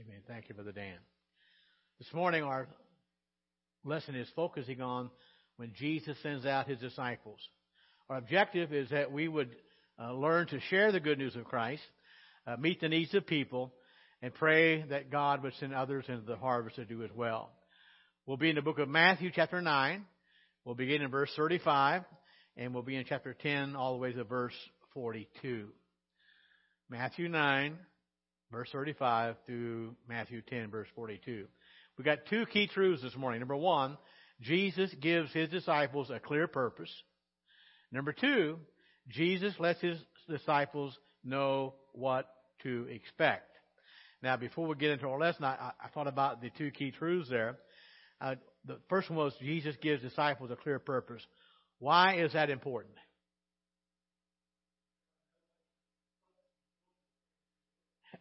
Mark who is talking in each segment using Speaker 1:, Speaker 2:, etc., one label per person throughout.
Speaker 1: Amen. Thank you, Brother Dan. This morning, our lesson is focusing on when Jesus sends out his disciples. Our objective is that we would uh, learn to share the good news of Christ, uh, meet the needs of people, and pray that God would send others into the harvest to do as well. We'll be in the book of Matthew, chapter 9. We'll begin in verse 35, and we'll be in chapter 10 all the way to verse 42. Matthew 9, verse 35 through Matthew 10, verse 42. We got two key truths this morning. Number one, Jesus gives his disciples a clear purpose. Number two, Jesus lets his disciples know what to expect. Now, before we get into our lesson, I, I thought about the two key truths there. Uh, the first one was Jesus gives disciples a clear purpose. Why is that important?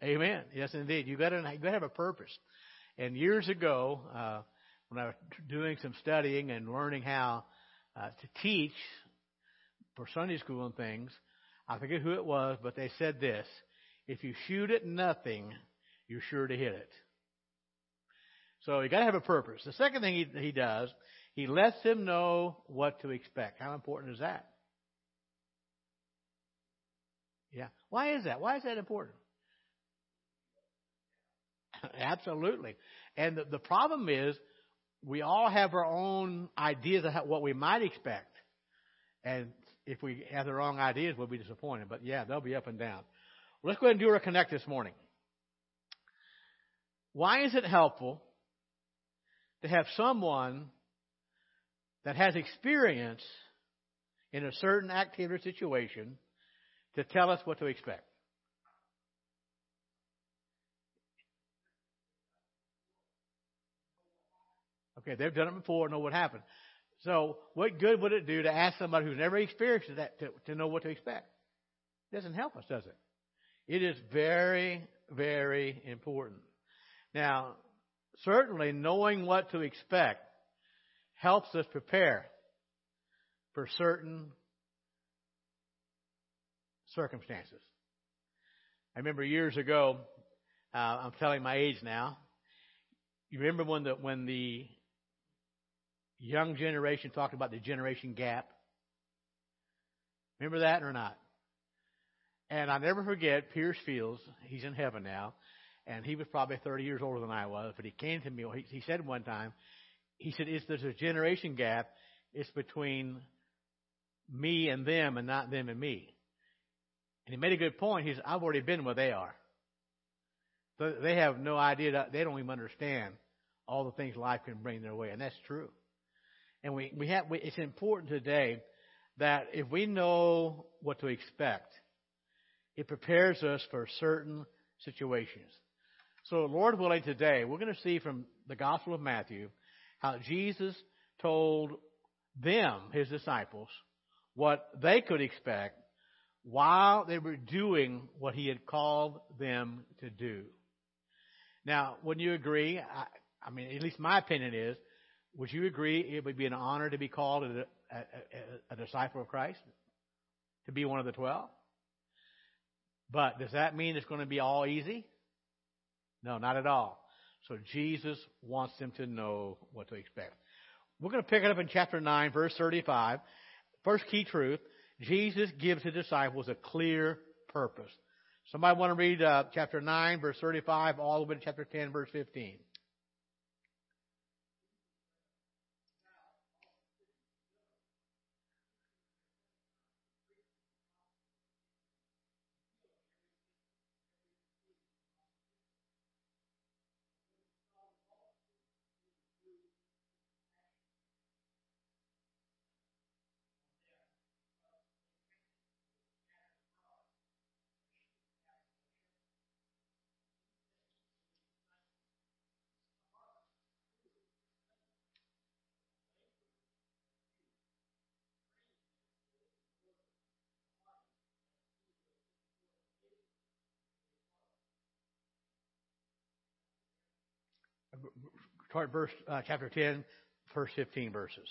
Speaker 1: Amen. Yes, indeed. You got to you got to have a purpose. And years ago, uh, when I was doing some studying and learning how uh, to teach for Sunday school and things, I forget who it was, but they said this: if you shoot at nothing, you're sure to hit it. So you got to have a purpose. The second thing he, he does, he lets them know what to expect. How important is that? Yeah. Why is that? Why is that important? Absolutely. And the, the, problem is, we all have our own ideas of how, what we might expect. And if we have the wrong ideas, we'll be disappointed. But yeah, they'll be up and down. Let's go ahead and do our connect this morning. Why is it helpful to have someone that has experience in a certain activity or situation to tell us what to expect? Okay, they've done it before, know what happened. So, what good would it do to ask somebody who's never experienced that to, to know what to expect? It doesn't help us, does it? It is very, very important. Now, certainly knowing what to expect helps us prepare for certain circumstances. I remember years ago, uh, I'm telling my age now. You remember when the when the young generation talked about the generation gap? Remember that or not? And I'll never forget Pierce Fields. He's in heaven now and he was probably 30 years older than I was, but he came to me, he, he said one time, he said, "Is there's a generation gap, it's between me and them and not them and me. And he made a good point. He said, I've already been where they are. So they have no idea, they don't even understand all the things life can bring their way. And that's true. And we, we have, we, it's important today that if we know what to expect, it prepares us for certain situations. So, Lord willing, today we're going to see from the Gospel of Matthew how Jesus told them, his disciples, what they could expect while they were doing what he had called them to do. Now, wouldn't you agree? I, I mean, at least my opinion is, would you agree it would be an honor to be called a, a, a, a disciple of Christ? To be one of the twelve? But does that mean it's going to be all easy? No, not at all. So Jesus wants them to know what to expect. We're going to pick it up in chapter 9, verse 35. First key truth Jesus gives his disciples a clear purpose. Somebody want to read uh, chapter 9, verse 35, all the way to chapter 10, verse 15. Start verse, uh, chapter 10, first 15 verses.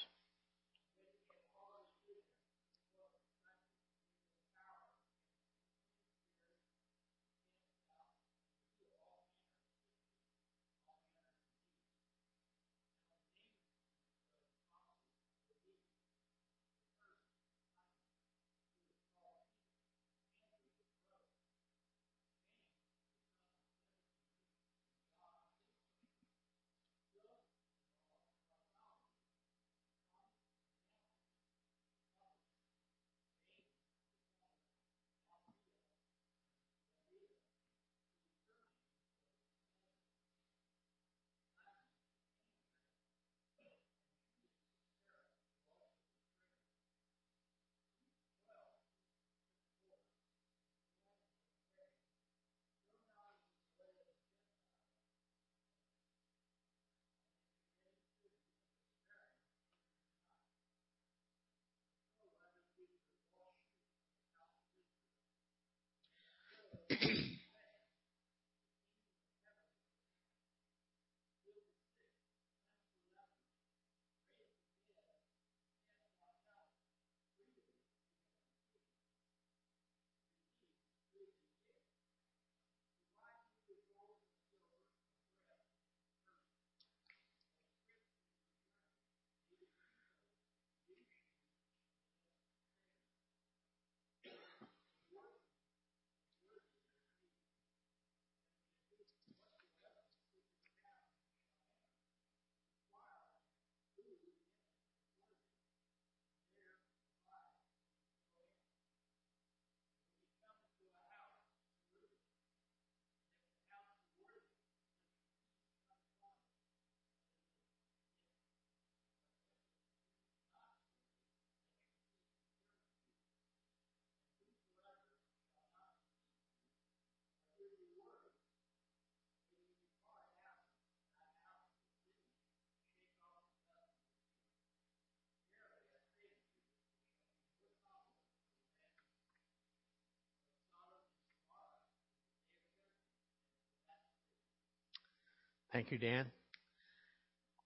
Speaker 1: Thank you, Dan.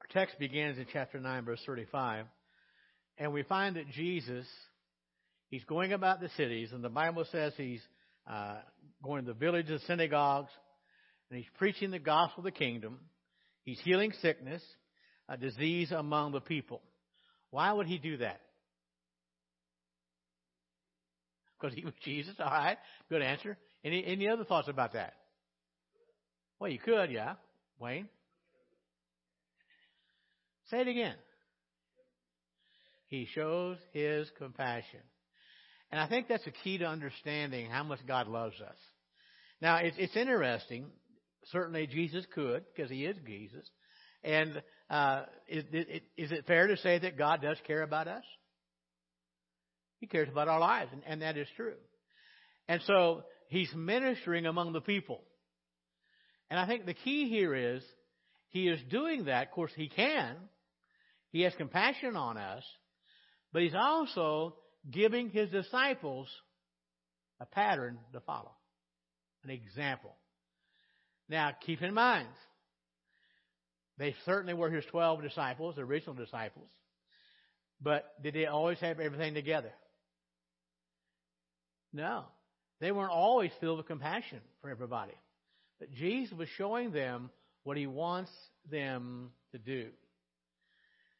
Speaker 1: Our text begins in chapter 9, verse 35. And we find that Jesus, he's going about the cities, and the Bible says he's uh, going to the villages, synagogues, and he's preaching the gospel of the kingdom. He's healing sickness, a disease among the people. Why would he do that? Because he was Jesus. All right, good answer. Any any other thoughts about that? Well, you could, yeah. Wayne, say it again. He shows his compassion, and I think that's a key to understanding how much God loves us. Now, it's, it's interesting. Certainly, Jesus could because he is Jesus. And uh, is, is it fair to say that God does care about us? He cares about our lives, and, and that is true. And so he's ministering among the people. And I think the key here is he is doing that. Of course, he can. He has compassion on us, but he's also giving his disciples a pattern to follow, an example. Now, keep in mind, they certainly were his 12 disciples, the original disciples, but did they always have everything together? No. They weren't always filled with compassion for everybody. But Jesus was showing them what he wants them to do.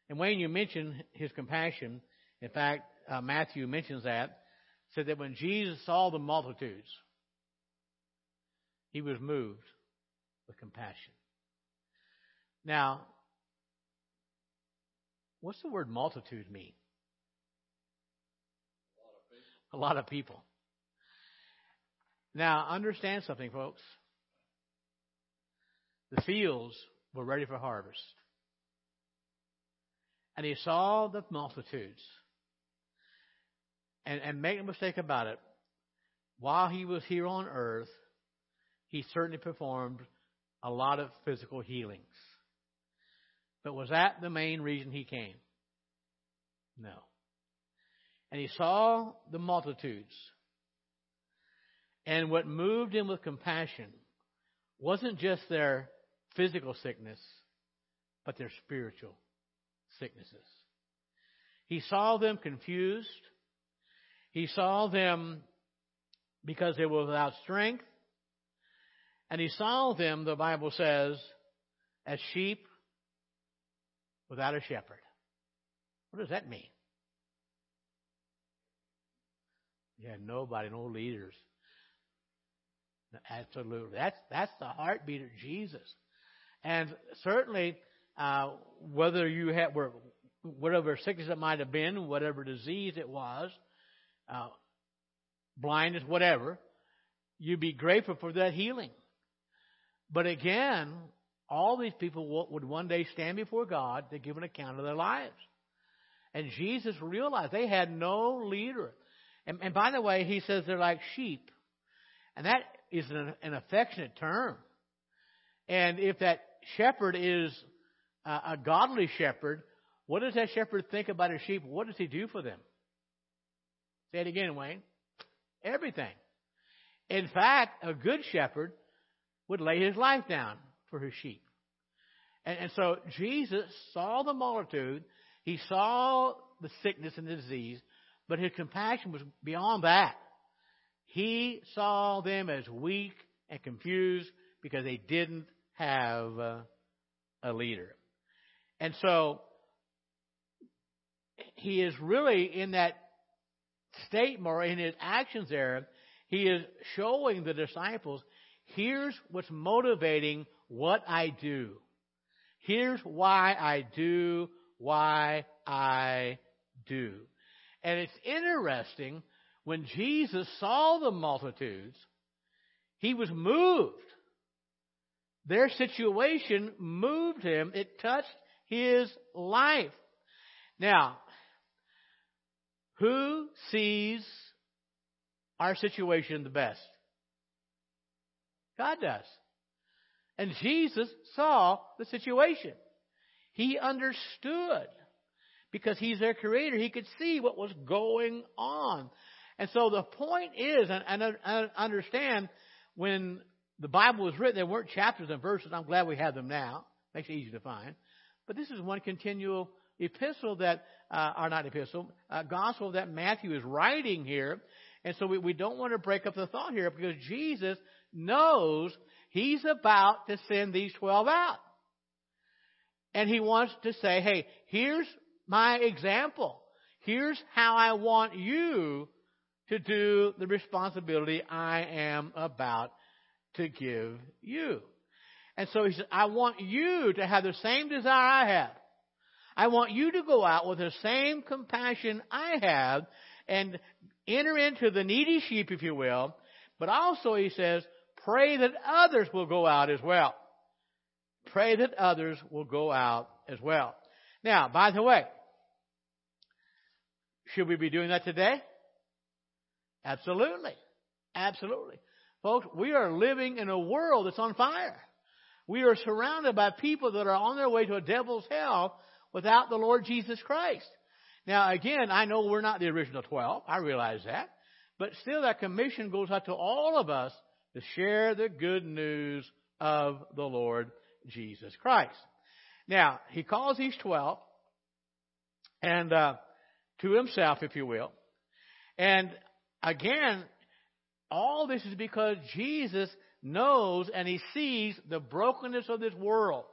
Speaker 1: And Wayne, you mentioned his compassion. In fact, uh, Matthew mentions that. Said that when Jesus saw the multitudes, he was moved with compassion. Now, what's the word multitude mean? A lot of people. Now, understand something, folks. The fields were ready for harvest. And he saw the multitudes. And, and make no mistake about it, while he was here on earth, he certainly performed a lot of physical healings. But was that the main reason he came? No. And he saw the multitudes. And what moved him with compassion wasn't just their physical sickness, but their spiritual sicknesses. He saw them confused. He saw them because they were without strength. And he saw them, the Bible says, as sheep without a shepherd. What does that mean? Yeah, nobody, no leaders. Absolutely. That's, that's the heartbeat of Jesus. And certainly, uh, whether you had, were, whatever sickness it might have been, whatever disease it was, uh, blindness, whatever, you'd be grateful for that healing. But again, all these people would one day stand before God to give an account of their lives. And Jesus realized they had no leader. And, and by the way, he says they're like sheep. And that is an, an affectionate term. And if that shepherd is a, godly shepherd, what does that shepherd think about his sheep? What does he do for them? Say it again, Wayne. Everything. In fact, a good shepherd would lay his life down for his sheep. And, and so Jesus saw the multitude. He saw the sickness and the disease, but his compassion was beyond that. He saw them as weak and confused because they didn't have a, a leader. And so he is really in that statement or in his actions there, he is showing the disciples, here's what's motivating what I do. Here's why I do why I do. And it's interesting when Jesus saw the multitudes, he was moved. Their situation moved him. It touched his life. Now, who sees our situation the best? God does. And Jesus saw the situation. He understood because he's their creator. He could see what was going on. And so the point is, and, and, and understand when the Bible was written, there weren't chapters and verses. I'm glad we have them now. Makes it easy to find. But this is one continual epistle that, uh, or not epistle, uh, gospel that Matthew is writing here. And so we, we don't want to break up the thought here because Jesus knows he's about to send these 12 out. And he wants to say, hey, here's my example. Here's how I want you to do the responsibility I am about to give you. And so he said, I want you to have the same desire I have. I want you to go out with the same compassion I have and enter into the needy sheep, if you will. But also, he says, pray that others will go out as well. Pray that others will go out as well. Now, by the way, should we be doing that today? Absolutely. Absolutely. Folks, we are living in a world that's on fire. We are surrounded by people that are on their way to a devil's hell without the Lord Jesus Christ. Now, again, I know we're not the original 12. I realize that. But still, that commission goes out to all of us to share the good news of the Lord Jesus Christ. Now, he calls these 12 and uh, to himself, if you will. And again, all this is because Jesus knows and he sees the brokenness of this world.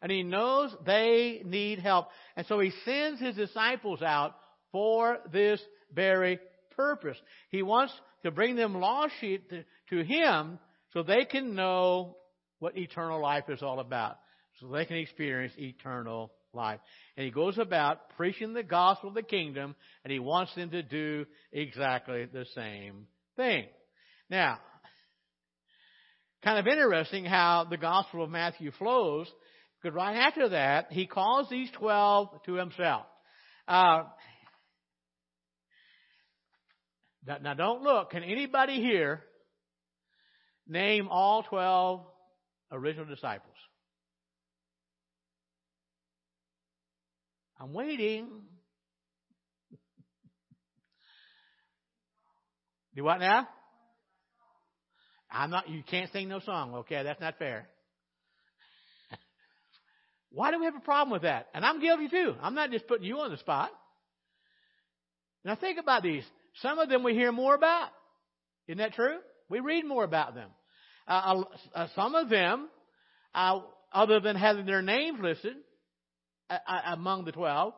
Speaker 1: And he knows they need help. And so he sends his disciples out for this very purpose. He wants to bring them lost sheep to, to him so they can know what eternal life is all about. So they can experience eternal life. And he goes about preaching the gospel of the kingdom and he wants them to do exactly the same thing. Now, kind of interesting how the Gospel of Matthew flows, because right after that, he calls these twelve to himself. Uh, now, now, don't look. Can anybody here name all twelve original disciples? I'm waiting. Do what now? I'm not, you can't sing no song, okay? That's not fair. Why do we have a problem with that? And I'm guilty too. I'm not just putting you on the spot. Now think about these. Some of them we hear more about. Isn't that true? We read more about them. Uh, uh, some of them, uh, other than having their names listed uh, uh, among the twelve,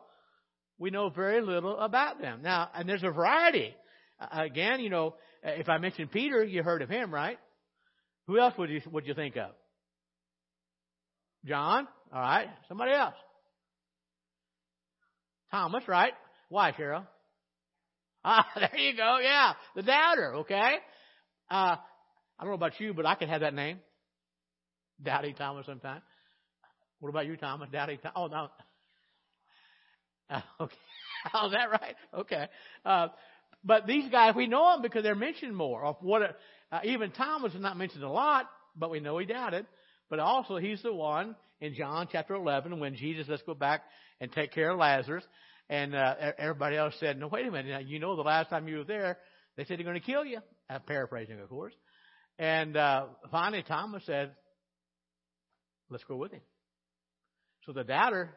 Speaker 1: we know very little about them. Now, and there's a variety. Uh, again, you know, if I mentioned Peter, you heard of him, right? Who else would you would you think of? John, all right. Somebody else. Thomas, right? Why, Cheryl? Ah, there you go. Yeah, the doubter. Okay. Uh, I don't know about you, but I could have that name, Doubting Thomas. Sometime. What about you, Thomas? Doubting Thomas. Oh no. Uh, okay. Oh, is that right? Okay. Uh, but these guys, we know them because they're mentioned more. Of what, uh, even Thomas is not mentioned a lot, but we know he doubted. But also, he's the one in John chapter 11 when Jesus, let's go back and take care of Lazarus. And uh, everybody else said, no, wait a minute. You know the last time you were there, they said they're going to kill you. I'm paraphrasing, of course. And uh, finally, Thomas said, let's go with him. So the doubter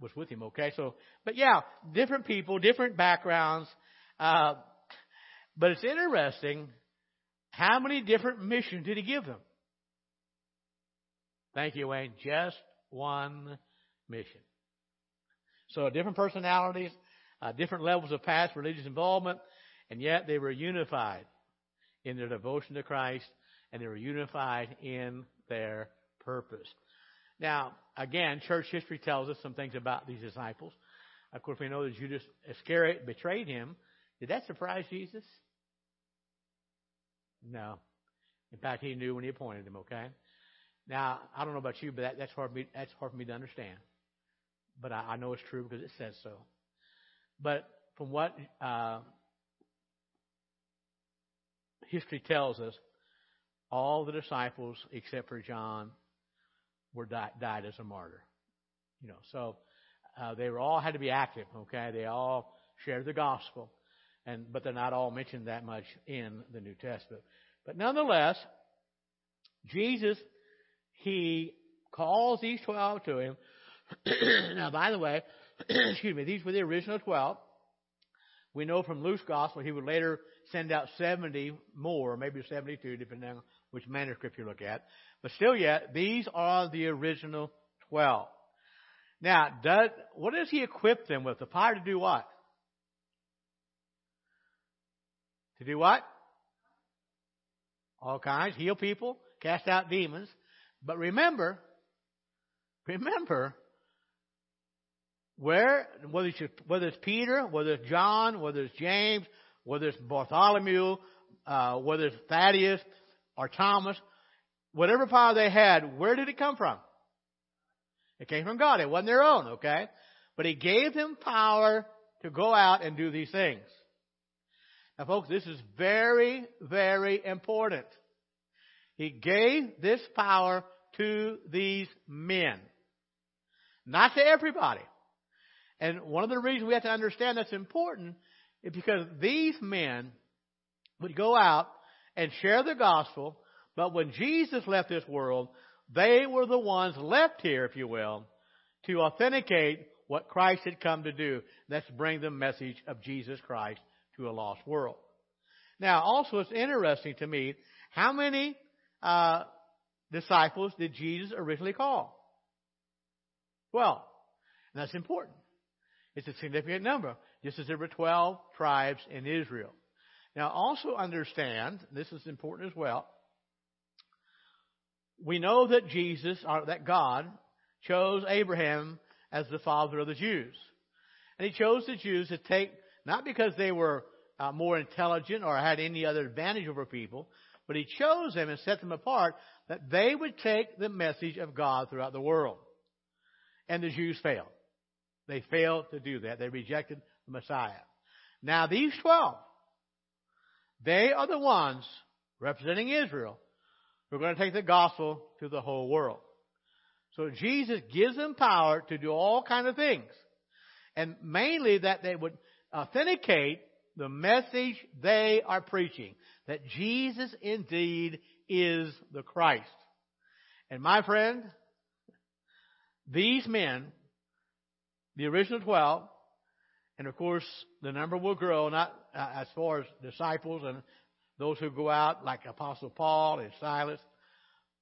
Speaker 1: was with him, okay? So, but yeah, different people, different backgrounds, uh, but it's interesting how many different missions did he give them? Thank you, Wayne. Just one mission. So different personalities, uh, different levels of past religious involvement, and yet they were unified in their devotion to Christ, and they were unified in their purpose. Now, again, church history tells us some things about these disciples. Of course, we know that Judas Iscariot betrayed him, did that surprise Jesus? No. In fact, he knew when he appointed him, okay? Now, I don't know about you, but that, that's, hard for me, that's hard for me to understand. But I, I know it's true because it says so. But from what uh, history tells us, all the disciples except for John were died, died as a martyr. You know, so uh, they were all had to be active. Okay, they all shared the gospel and but they're not all mentioned that much in the New Testament. But nonetheless, Jesus, he calls these 12 to him. now, by the way, excuse me, these were the original 12. We know from Luke's gospel he would later send out 70 more, maybe 72, depending on which manuscript you look at. But still yet, these are the original 12. Now, does, what does he equip them with? The power to do what? To do what? All kinds. Heal people, cast out demons. But remember, remember, where, whether it's, whether it's Peter, whether it's John, whether it's James, whether it's Bartholomew, uh, whether it's Thaddeus or Thomas, whatever power they had, where did it come from? It came from God. It wasn't their own, okay? But He gave them power to go out and do these things. Now folks, this is very, very important. He gave this power to these men. Not to everybody. And one of the reasons we have to understand that's important is because these men would go out and share the gospel, but when Jesus left this world, they were the ones left here, if you will, to authenticate what Christ had come to do. That's bring the message of Jesus Christ to a lost world. Now, also, it's interesting to me how many uh, disciples did Jesus originally call? Twelve. And that's important. It's a significant number, just as there were 12 tribes in Israel. Now, also understand, this is important as well, we know that Jesus, or that God, chose Abraham as the father of the Jews. And he chose the Jews to take, not because they were uh, more intelligent or had any other advantage over people, but he chose them and set them apart that they would take the message of God throughout the world. And the Jews failed. They failed to do that. They rejected the Messiah. Now these twelve, they are the ones representing Israel who are going to take the gospel to the whole world. So Jesus gives them power to do all kind of things. And mainly that they would authenticate the message they are preaching. That Jesus indeed is the Christ. And my friend, these men, the original 12, and of course the number will grow, not uh, as far as disciples and those who go out, like Apostle Paul and Silas,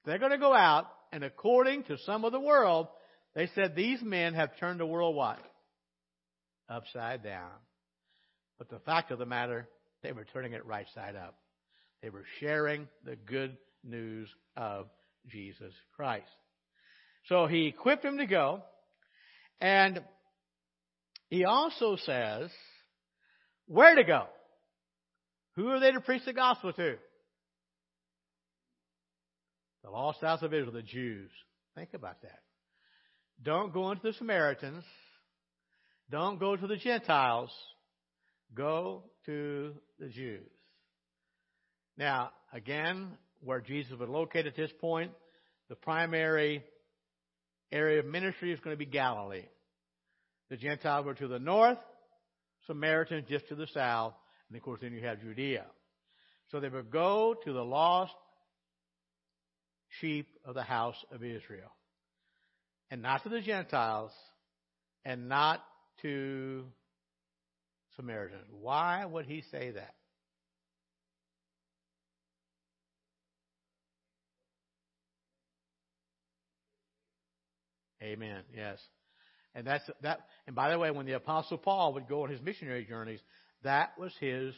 Speaker 1: they're going to go out, and according to some of the world, they said these men have turned the world what? Upside down. But the fact of the matter, they were turning it right side up. They were sharing the good news of Jesus Christ. So he equipped them to go, and he also says where to go. Who are they to preach the gospel to? The lost house of Israel, the Jews. Think about that. Don't go into the Samaritans. Don't go to the Gentiles. Go to the Jews. Now, again, where Jesus was located at this point, the primary area of ministry is going to be Galilee. The Gentiles were to the north, Samaritans just to the south, and of course, then you have Judea. So they would go to the lost sheep of the house of Israel. And not to the Gentiles, and not to Why would he say that? Amen. Yes. And that's that and by the way, when the apostle Paul would go on his missionary journeys, that was his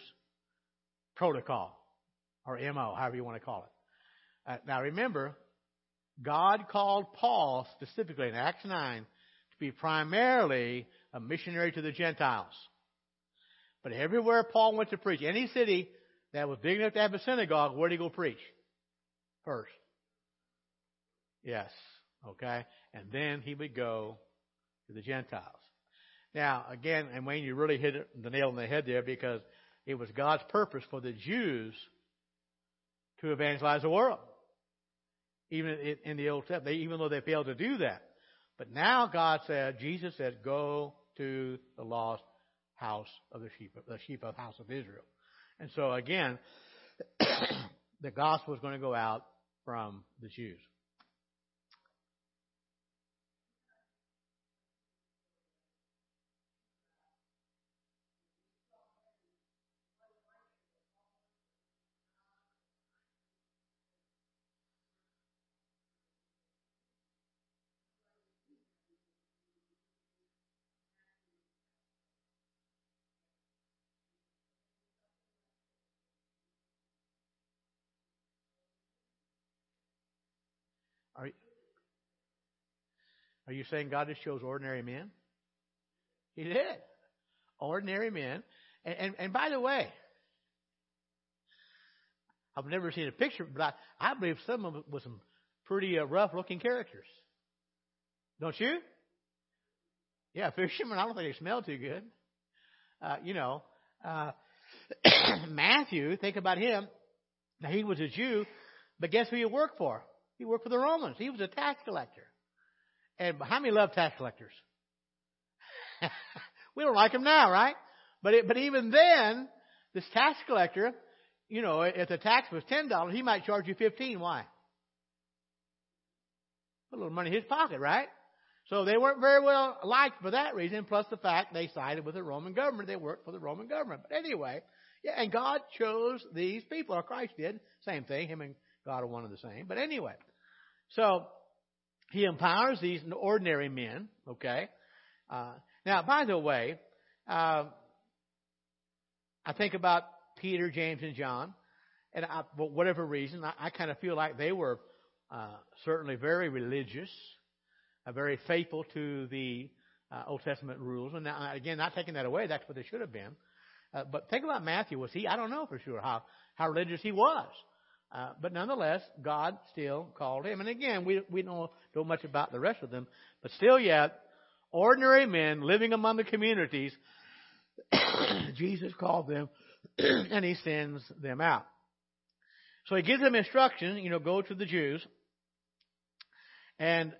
Speaker 1: protocol, or MO, however you want to call it. Uh, now remember, God called Paul specifically in Acts 9 to be primarily a missionary to the Gentiles. But everywhere Paul went to preach, any city that was big enough to have a synagogue, where did he go preach? First. Yes. Okay? And then he would go to the Gentiles. Now, again, and Wayne, you really hit the nail on the head there because it was God's purpose for the Jews to evangelize the world. Even in the Old Testament, even though they failed to do that. But now God said, Jesus said, go to the lost house of the sheep, the sheep of the house of Israel. And so again, the gospel is going to go out from the Jews. Are, are you saying God just chose ordinary men? He did. Ordinary men. And, and, and by the way, I've never seen a picture, but I, I believe some of them was some pretty uh, rough looking characters. Don't you? Yeah, fishermen, I don't think they smell too good. Uh, you know, uh, Matthew, think about him. Now, he was a Jew, but guess who he worked for? He worked for the Romans. He was a tax collector. And how many love tax collectors? we don't like them now, right? But it, but even then, this tax collector, you know, if the tax was ten dollars, he might charge you fifteen. Why? Put a little money in his pocket, right? So they weren't very well liked for that reason, plus the fact they sided with the Roman government. They worked for the Roman government. But anyway, yeah, and God chose these people, or Christ did. Same thing. Him and God are one and the same. But anyway, so he empowers these ordinary men, okay? Uh, now, by the way, uh, I think about Peter, James, and John, and I, for whatever reason, I, I kind of feel like they were uh, certainly very religious, uh, very faithful to the uh, Old Testament rules. And now, again, not taking that away, that's what they should have been. Uh, but think about Matthew. Was he? I don't know for sure how how religious he was. Uh, but nonetheless, God still called him. And again, we we don't know much about the rest of them, but still, yet, ordinary men living among the communities, Jesus called them, and He sends them out. So He gives them instruction, You know, go to the Jews. And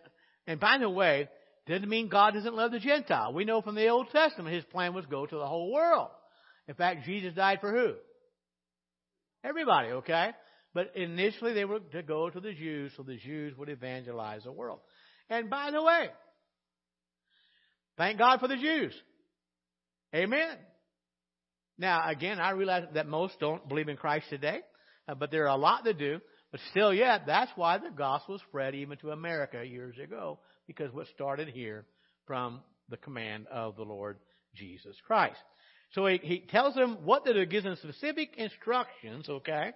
Speaker 1: and by the way, doesn't mean God doesn't love the Gentile. We know from the Old Testament His plan was go to the whole world. In fact, Jesus died for who? Everybody, okay? But initially they were to go to the Jews so the Jews would evangelize the world. And by the way, thank God for the Jews. Amen. Now, again, I realize that most don't believe in Christ today, uh, but there are a lot that do. But still yet, that's why the gospel spread even to America years ago, because what started here from the command of the Lord Jesus Christ. So he, he tells them what do, gives them specific instructions, okay?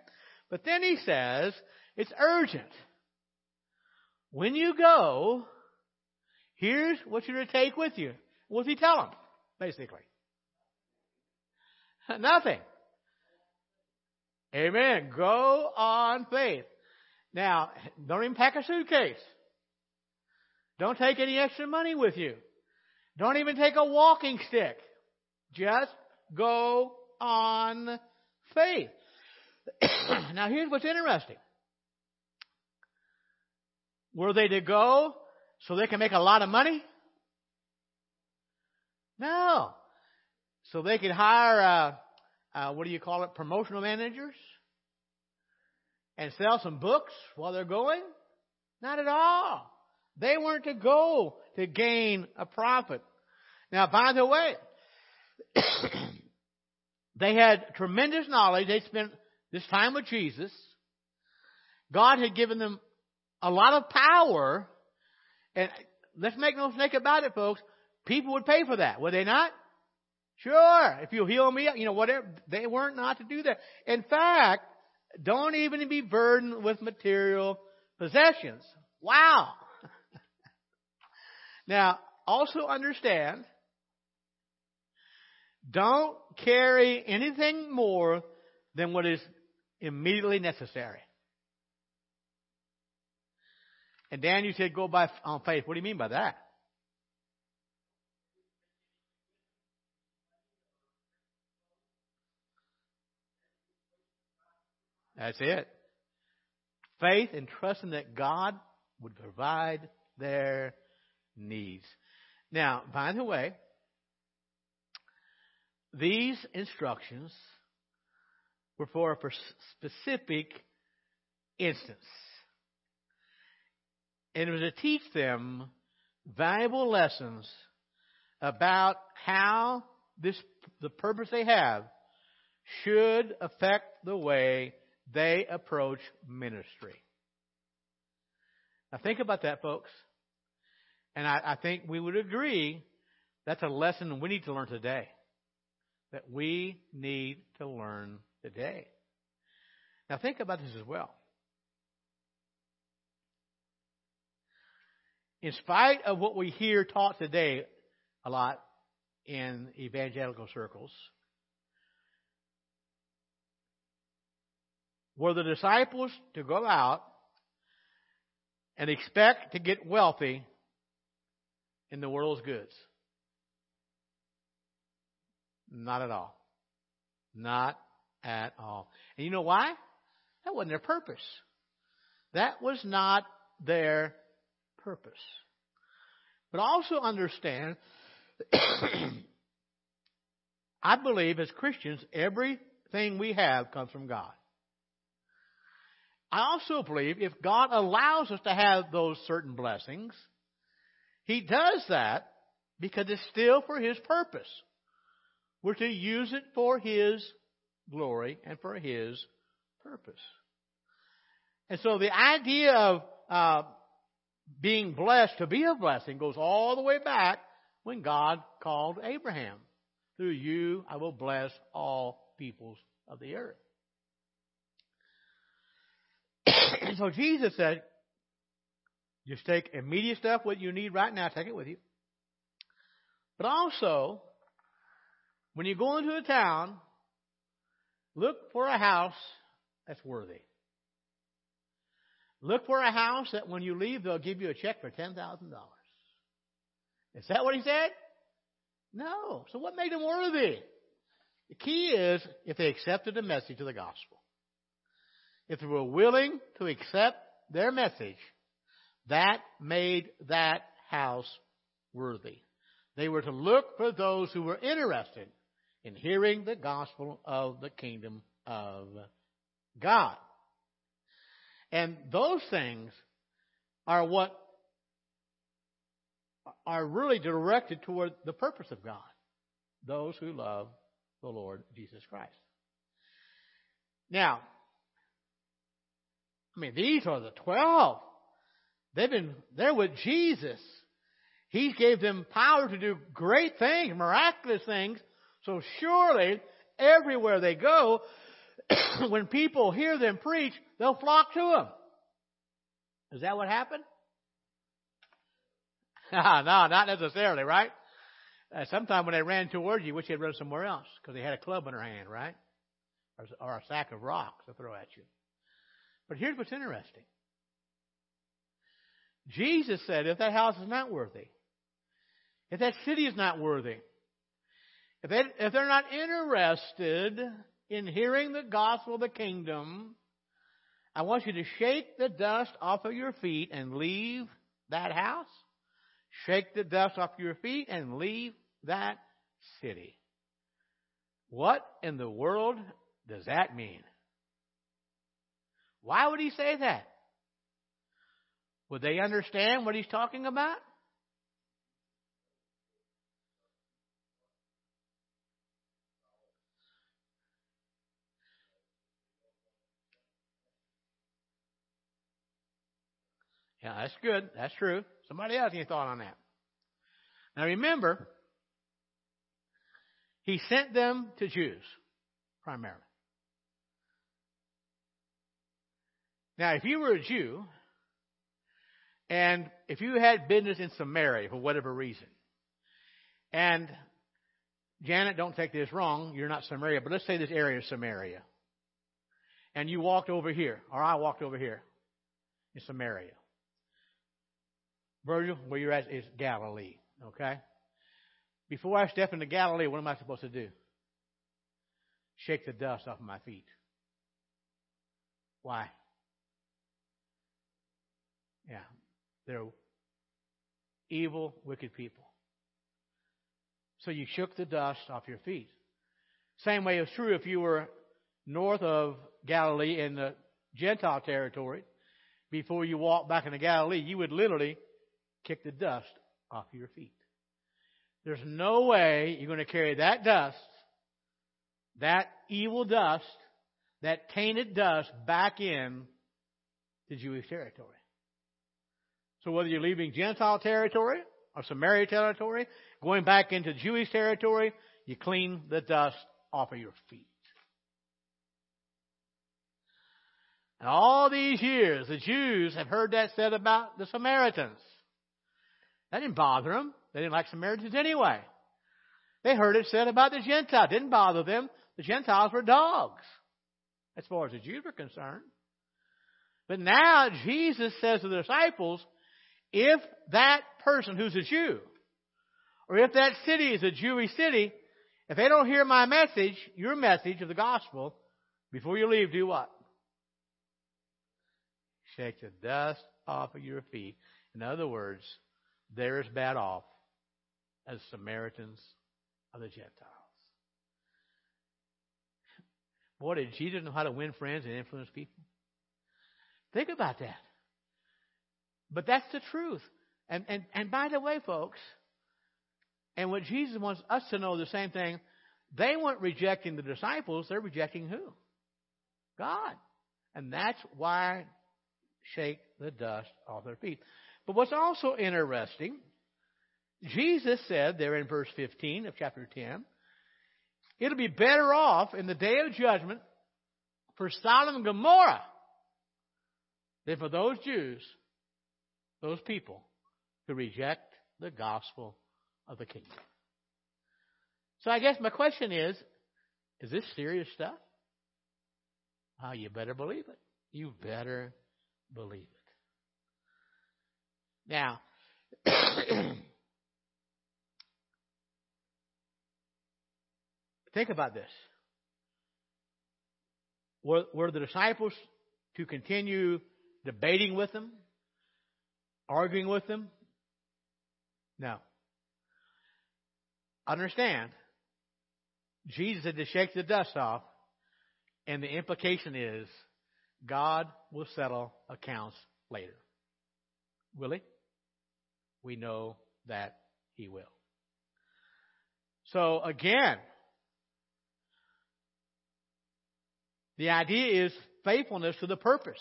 Speaker 1: But then he says, it's urgent. When you go, here's what you're to take with you. What's he tell them, basically? Nothing. Amen. Go on faith. Now, don't even pack a suitcase. Don't take any extra money with you. Don't even take a walking stick. Just go on faith. now, here's what's interesting. Were they to go so they can make a lot of money? No. So they could hire, uh, uh, what do you call it, promotional managers? And sell some books while they're going? Not at all. They weren't to go to gain a profit. Now, by the way, they had tremendous knowledge. They spent this time with Jesus, God had given them a lot of power, and let's make no mistake about it, folks. People would pay for that, would they not? Sure. If you heal me, you know, whatever. They weren't not to do that. In fact, don't even be burdened with material possessions. Wow. now, also understand, don't carry anything more than what is immediately necessary. And Dan, you said go by on faith. What do you mean by that? That's it. Faith and trusting that God would provide their needs. Now, by the way, these instructions were for a specific instance. And it was to teach them valuable lessons about how this the purpose they have should affect the way they approach ministry. Now think about that, folks. And I, I think we would agree that's a lesson we need to learn today. That we need to learn today. Now think about this as well. In spite of what we hear taught today a lot in evangelical circles, were the disciples to go out and expect to get wealthy in the world's goods? Not at all. Not at all. And you know why? That wasn't their purpose. That was not their purpose. But also understand, I believe as Christians, everything we have comes from God. I also believe if God allows us to have those certain blessings, He does that because it's still for His purpose. We're to use it for His glory and for His purpose. And so the idea of uh, being blessed to be a blessing goes all the way back when God called Abraham. Through you I will bless all peoples of the earth. and so Jesus said, just take immediate stuff, what you need right now, take it with you. But also, when you go into a town, look for a house that's worthy. Look for a house that when you leave, they'll give you a check for $10,000. Is that what he said? No. So what made them worthy? The key is if they accepted the message of the gospel. If they were willing to accept their message, that made that house worthy. They were to look for those who were interested in hearing the gospel of the kingdom of God. And those things are what are really directed toward the purpose of God. Those who love the Lord Jesus Christ. Now, I mean, these are the twelve. They've been there with Jesus. He gave them power to do great things, miraculous things. So surely, everywhere they go, when people hear them preach, they'll flock to them. Is that what happened? no, not necessarily, right? Uh, Sometimes when they ran towards you, wish they had run somewhere else because they had a club in their hand, right? Or, or a sack of rocks to throw at you. But here's what's interesting. Jesus said, if that house is not worthy, if that city is not worthy, if, they, if they're not interested in hearing the gospel of the kingdom, I want you to shake the dust off of your feet and leave that house. Shake the dust off your feet and leave that city. What in the world does that mean? Why would he say that? Would they understand what he's talking about? Yeah, that's good. That's true. Somebody else any thought on that? Now remember, he sent them to Jews, primarily. Now, if you were a Jew, and if you had business in Samaria for whatever reason, and Janet, don't take this wrong, you're not Samaria, but let's say this area is Samaria. And you walked over here, or I walked over here in Samaria. Virgil, where you're at is Galilee. Okay? Before I step into Galilee, what am I supposed to do? Shake the dust off my feet. Why? Yeah. They're evil, wicked people. So you shook the dust off your feet. Same way is true if you were north of Galilee in the Gentile territory before you walk back into Galilee, you would literally kick the dust off your feet. There's no way you're going to carry that dust, that evil dust, that tainted dust back in to Jewish territory. So whether you're leaving Gentile territory or Samaria territory, going back into Jewish territory, you clean the dust off of your feet. And all these years, the Jews have heard that said about the Samaritans. That didn't bother them. They didn't like Samaritans anyway. They heard it said about the Gentiles. It didn't bother them. The Gentiles were dogs, as far as the Jews were concerned. But now Jesus says to the disciples, if that person who's a Jew, or if that city is a Jewish city, if they don't hear my message, your message of the gospel, before you leave, do what? Shake the dust off of your feet. In other words, they're as bad off as Samaritans of the Gentiles. Boy, did Jesus know how to win friends and influence people? Think about that. But that's the truth. And, and, and by the way, folks, and what Jesus wants us to know the same thing, they weren't rejecting the disciples, they're rejecting who? God. And that's why shake the dust off their feet. But what's also interesting, Jesus said there in verse 15 of chapter 10, it'll be better off in the day of judgment for Sodom and Gomorrah than for those Jews, those people who reject the gospel of the kingdom. So I guess my question is, is this serious stuff? Oh, you better believe it. You better believe it. Now, think about this. Were, were the disciples to continue debating with them, arguing with them? No. Understand, Jesus had to shake the dust off, and the implication is God will settle accounts later. Will he? We know that he will. So again, the idea is faithfulness to the purpose.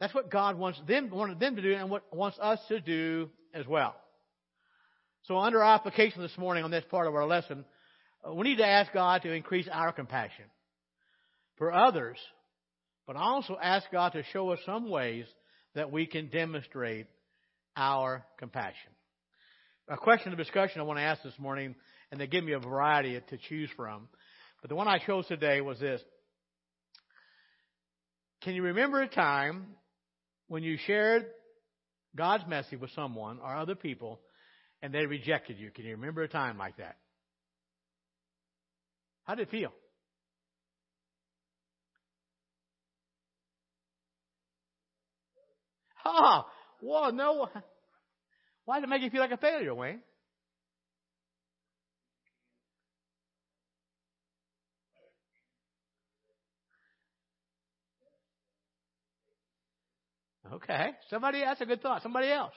Speaker 1: That's what God wants them wanted them to do and what wants us to do as well. So under our application this morning on this part of our lesson, uh, we need to ask God to increase our compassion for others, but also ask God to show us some ways that we can demonstrate our compassion. A question of discussion I want to ask this morning, and they give me a variety to choose from, but the one I chose today was this. Can you remember a time when you shared God's message with someone or other people and they rejected you? Can you remember a time like that? How did it feel? Oh, whoa, no. Why did it make you feel like a failure, Wayne? Okay. Somebody, that's a good thought. Somebody else.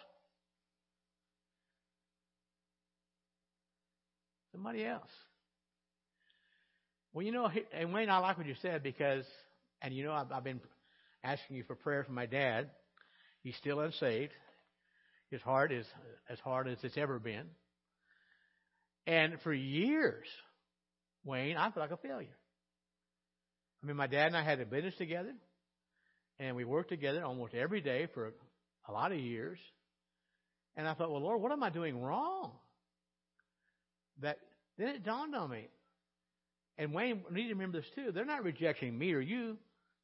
Speaker 1: Somebody else. Well, you know, and Wayne, I like what you said because, and you know, I've, I've been asking you for prayer for my dad. He's still unsaved. His heart is as hard as it's ever been. And for years, Wayne, I felt like a failure. I mean, my dad and I had a business together, and we worked together almost every day for a lot of years. And I thought, well, Lord, what am I doing wrong? That then it dawned on me. And Wayne, you need to remember this too. They're not rejecting me or you;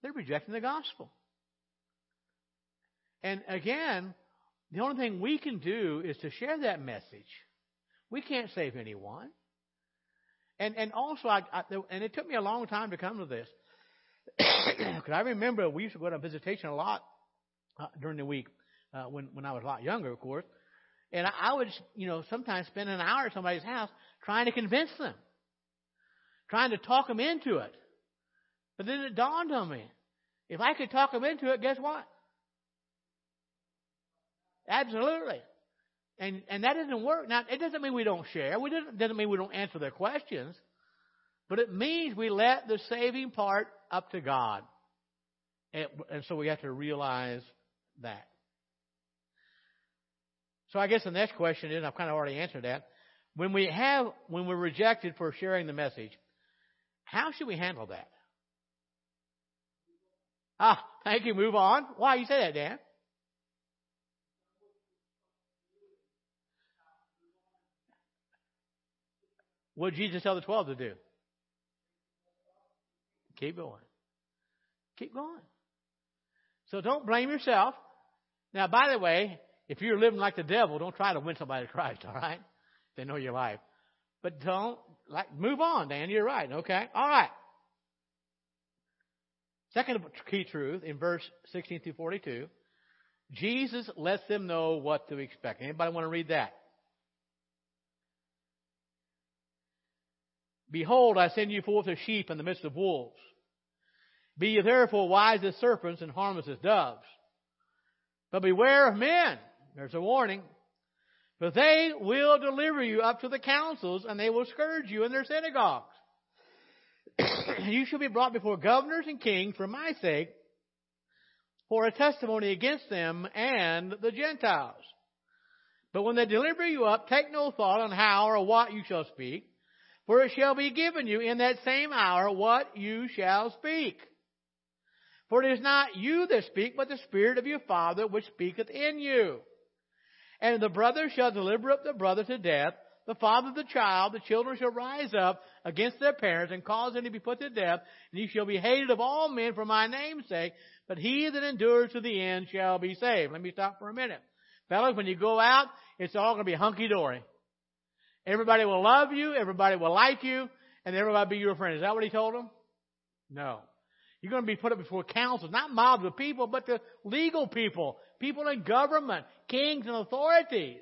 Speaker 1: they're rejecting the gospel. And again, the only thing we can do is to share that message. We can't save anyone. And and also, I, I and it took me a long time to come to this. Because I remember we used to go to visitation a lot uh, during the week uh, when when I was a lot younger, of course. And I, I would, you know, sometimes spend an hour at somebody's house trying to convince them, trying to talk them into it. But then it dawned on me If I could talk them into it, guess what? Absolutely. And and that doesn't work. Now it doesn't mean we don't share. We doesn't doesn't mean we don't answer their questions. But it means we let the saving part up to God. And, and so we have to realize that. So I guess the next question is, I've kind of already answered that. When we have, when we're rejected for sharing the message, how should we handle that? Ah, thank you. Move on. Why you say that, Dan? What did Jesus tell the twelve to do? Keep going. Keep going. So don't blame yourself. Now, by the way, if you're living like the devil, don't try to win somebody to Christ, all right? They know your life. But don't, like, move on, Dan. You're right, okay? All right. Second key truth in verse 16 through 42, Jesus lets them know what to expect. Anybody want to read that? Behold, I send you forth as sheep in the midst of wolves. Be ye therefore wise as serpents and harmless as doves. But beware of men. There's a warning. But they will deliver you up to the councils, and they will scourge you in their synagogues. you shall be brought before governors and kings for my sake, for a testimony against them and the Gentiles. But when they deliver you up, take no thought on how or what you shall speak, for it shall be given you in that same hour what you shall speak. For it is not you that speak, but the Spirit of your Father which speaketh in you. And the brother shall deliver up the brother to death, the father the child, the children shall rise up against their parents and cause them to be put to death, and you shall be hated of all men for my name's sake, but he that endures to the end shall be saved. Let me stop for a minute. Fellas, when you go out, it's all going to be hunky-dory. Everybody will love you, everybody will like you, and everybody will be your friend. Is that what he told them? No. You're going to be put up before councils, not mobs of people, but the legal people, people in government, kings and authorities.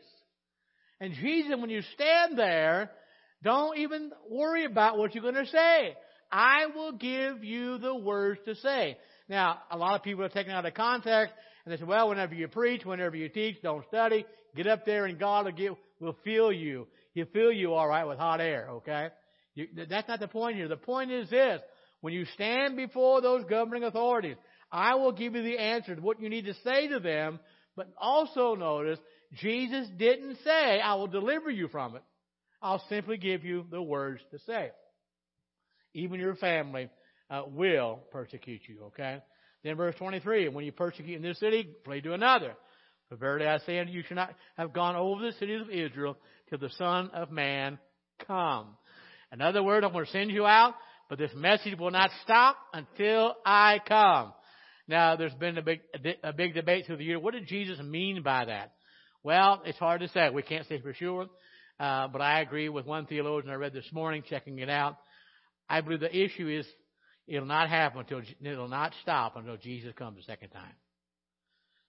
Speaker 1: And Jesus, when you stand there, don't even worry about what you're going to say. I will give you the words to say. Now, a lot of people are taken out of context, and they say, well, whenever you preach, whenever you teach, don't study. Get up there and God will, give, will fill you. He'll fill you all right with hot air, okay? You, that's not the point here. The point is this. When you stand before those governing authorities, I will give you the answer to what you need to say to them, but also notice, Jesus didn't say, I will deliver you from it. I'll simply give you the words to say. Even your family uh, will persecute you, okay? Then verse 23, when you persecute in this city, flee to another. For verily I say unto you, you should not have gone over the cities of Israel till the Son of Man come. In other words, I'm going to send you out but this message will not stop until I come. Now, there's been a big, a big debate through the year. What did Jesus mean by that? Well, it's hard to say. We can't say for sure. Uh, but I agree with one theologian I read this morning, checking it out. I believe the issue is it'll not happen until, it'll not stop until Jesus comes the second time.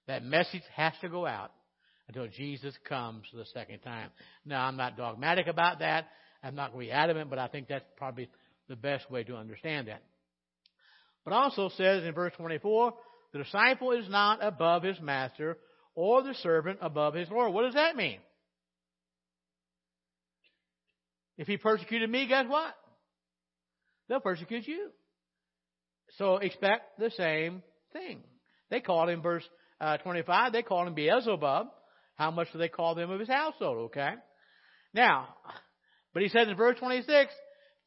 Speaker 1: That message has to go out until Jesus comes the second time. Now, I'm not dogmatic about that. I'm not going to be adamant, but I think that's probably the best way to understand that. But also says in verse 24, the disciple is not above his master or the servant above his Lord. What does that mean? If he persecuted me, guess what? They'll persecute you. So expect the same thing. They called him, verse uh, 25, they called him Beelzebub. How much do they call them of his household, okay? Now, but he says in verse 26,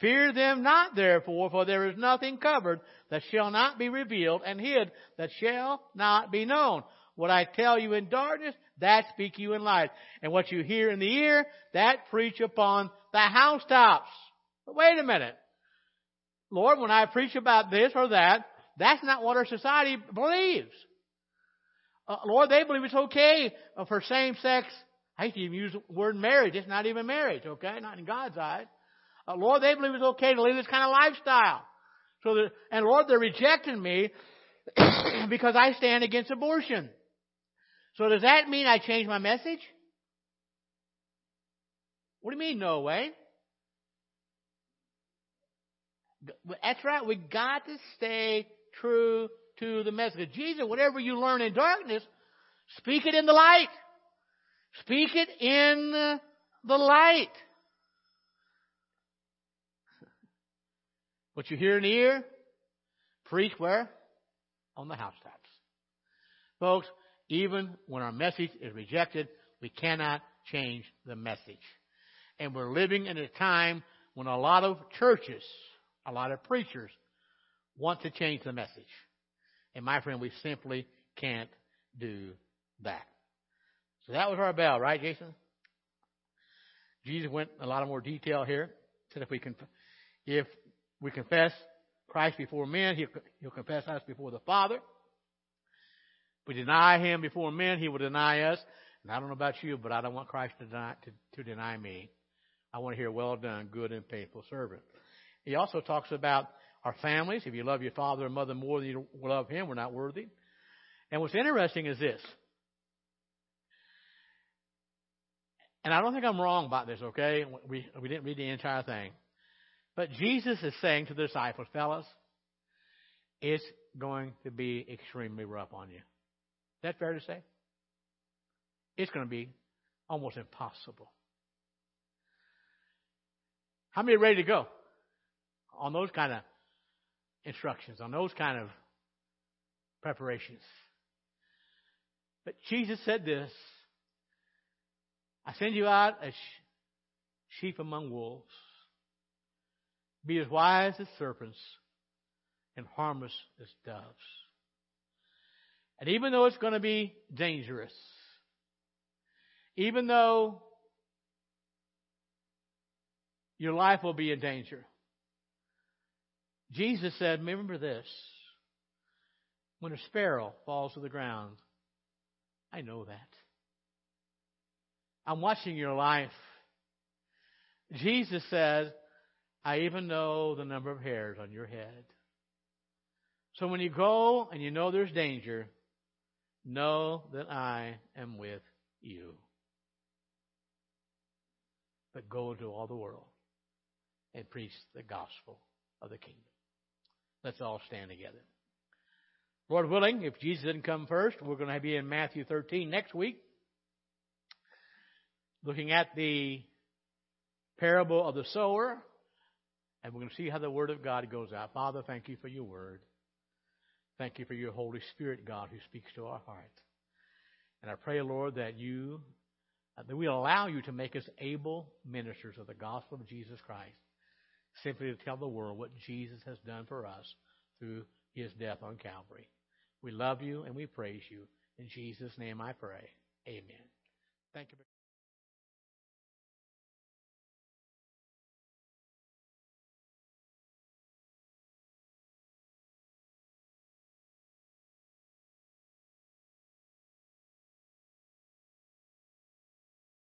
Speaker 1: Fear them not therefore, for there is nothing covered that shall not be revealed, and hid that shall not be known. What I tell you in darkness, that speak you in light. And what you hear in the ear, that preach upon the housetops. But wait a minute. Lord, when I preach about this or that, that's not what our society believes. Uh, Lord, they believe it's okay for same sex. I hate to even use the word marriage. It's not even marriage, okay? Not in God's eyes. Uh, Lord, they believe it's okay to live this kind of lifestyle. So and Lord, they're rejecting me because I stand against abortion. So does that mean I change my message? What do you mean, no way? That's right. We got to stay true to the message. Of Jesus, whatever you learn in darkness, speak it in the light. Speak it in the light. What you hear in the ear, preach where? On the housetops. Folks, even when our message is rejected, we cannot change the message. And we're living in a time when a lot of churches, a lot of preachers want to change the message. And my friend, we simply can't do that. So that was our bell, right, Jason? Jesus went a lot of more detail here. Said if we can, if we confess Christ before men, he'll, he'll confess us before the Father. If we deny him before men, he will deny us. And I don't know about you, but I don't want Christ to deny, to, to deny me. I want to hear, well done, good and faithful servant. He also talks about our families. If you love your father and mother more than you love him, we're not worthy. And what's interesting is this. And I don't think I'm wrong about this, okay? We, we didn't read the entire thing. But Jesus is saying to the disciples, fellas, it's going to be extremely rough on you. Is that fair to say? It's going to be almost impossible. How many are ready to go on those kind of instructions, on those kind of preparations? But Jesus said this I send you out as sheep among wolves. Be as wise as serpents and harmless as doves. And even though it's going to be dangerous, even though your life will be in danger, Jesus said, remember this. When a sparrow falls to the ground, I know that. I'm watching your life. Jesus says, I even know the number of hairs on your head. So when you go and you know there's danger, know that I am with you. But go into all the world and preach the gospel of the kingdom. Let's all stand together. Lord willing, if Jesus didn't come first, we're going to be in Matthew 13 next week, looking at the parable of the sower, and we're going to see how the Word of God goes out. Father, thank you for your Word. Thank you for your Holy Spirit, God, who speaks to our hearts. And I pray, Lord, that you, that we allow you to make us able ministers of the gospel of Jesus Christ, simply to tell the world what Jesus has done for us through his death on Calvary. We love you and we praise you. In Jesus' name I pray. Amen. Thank you.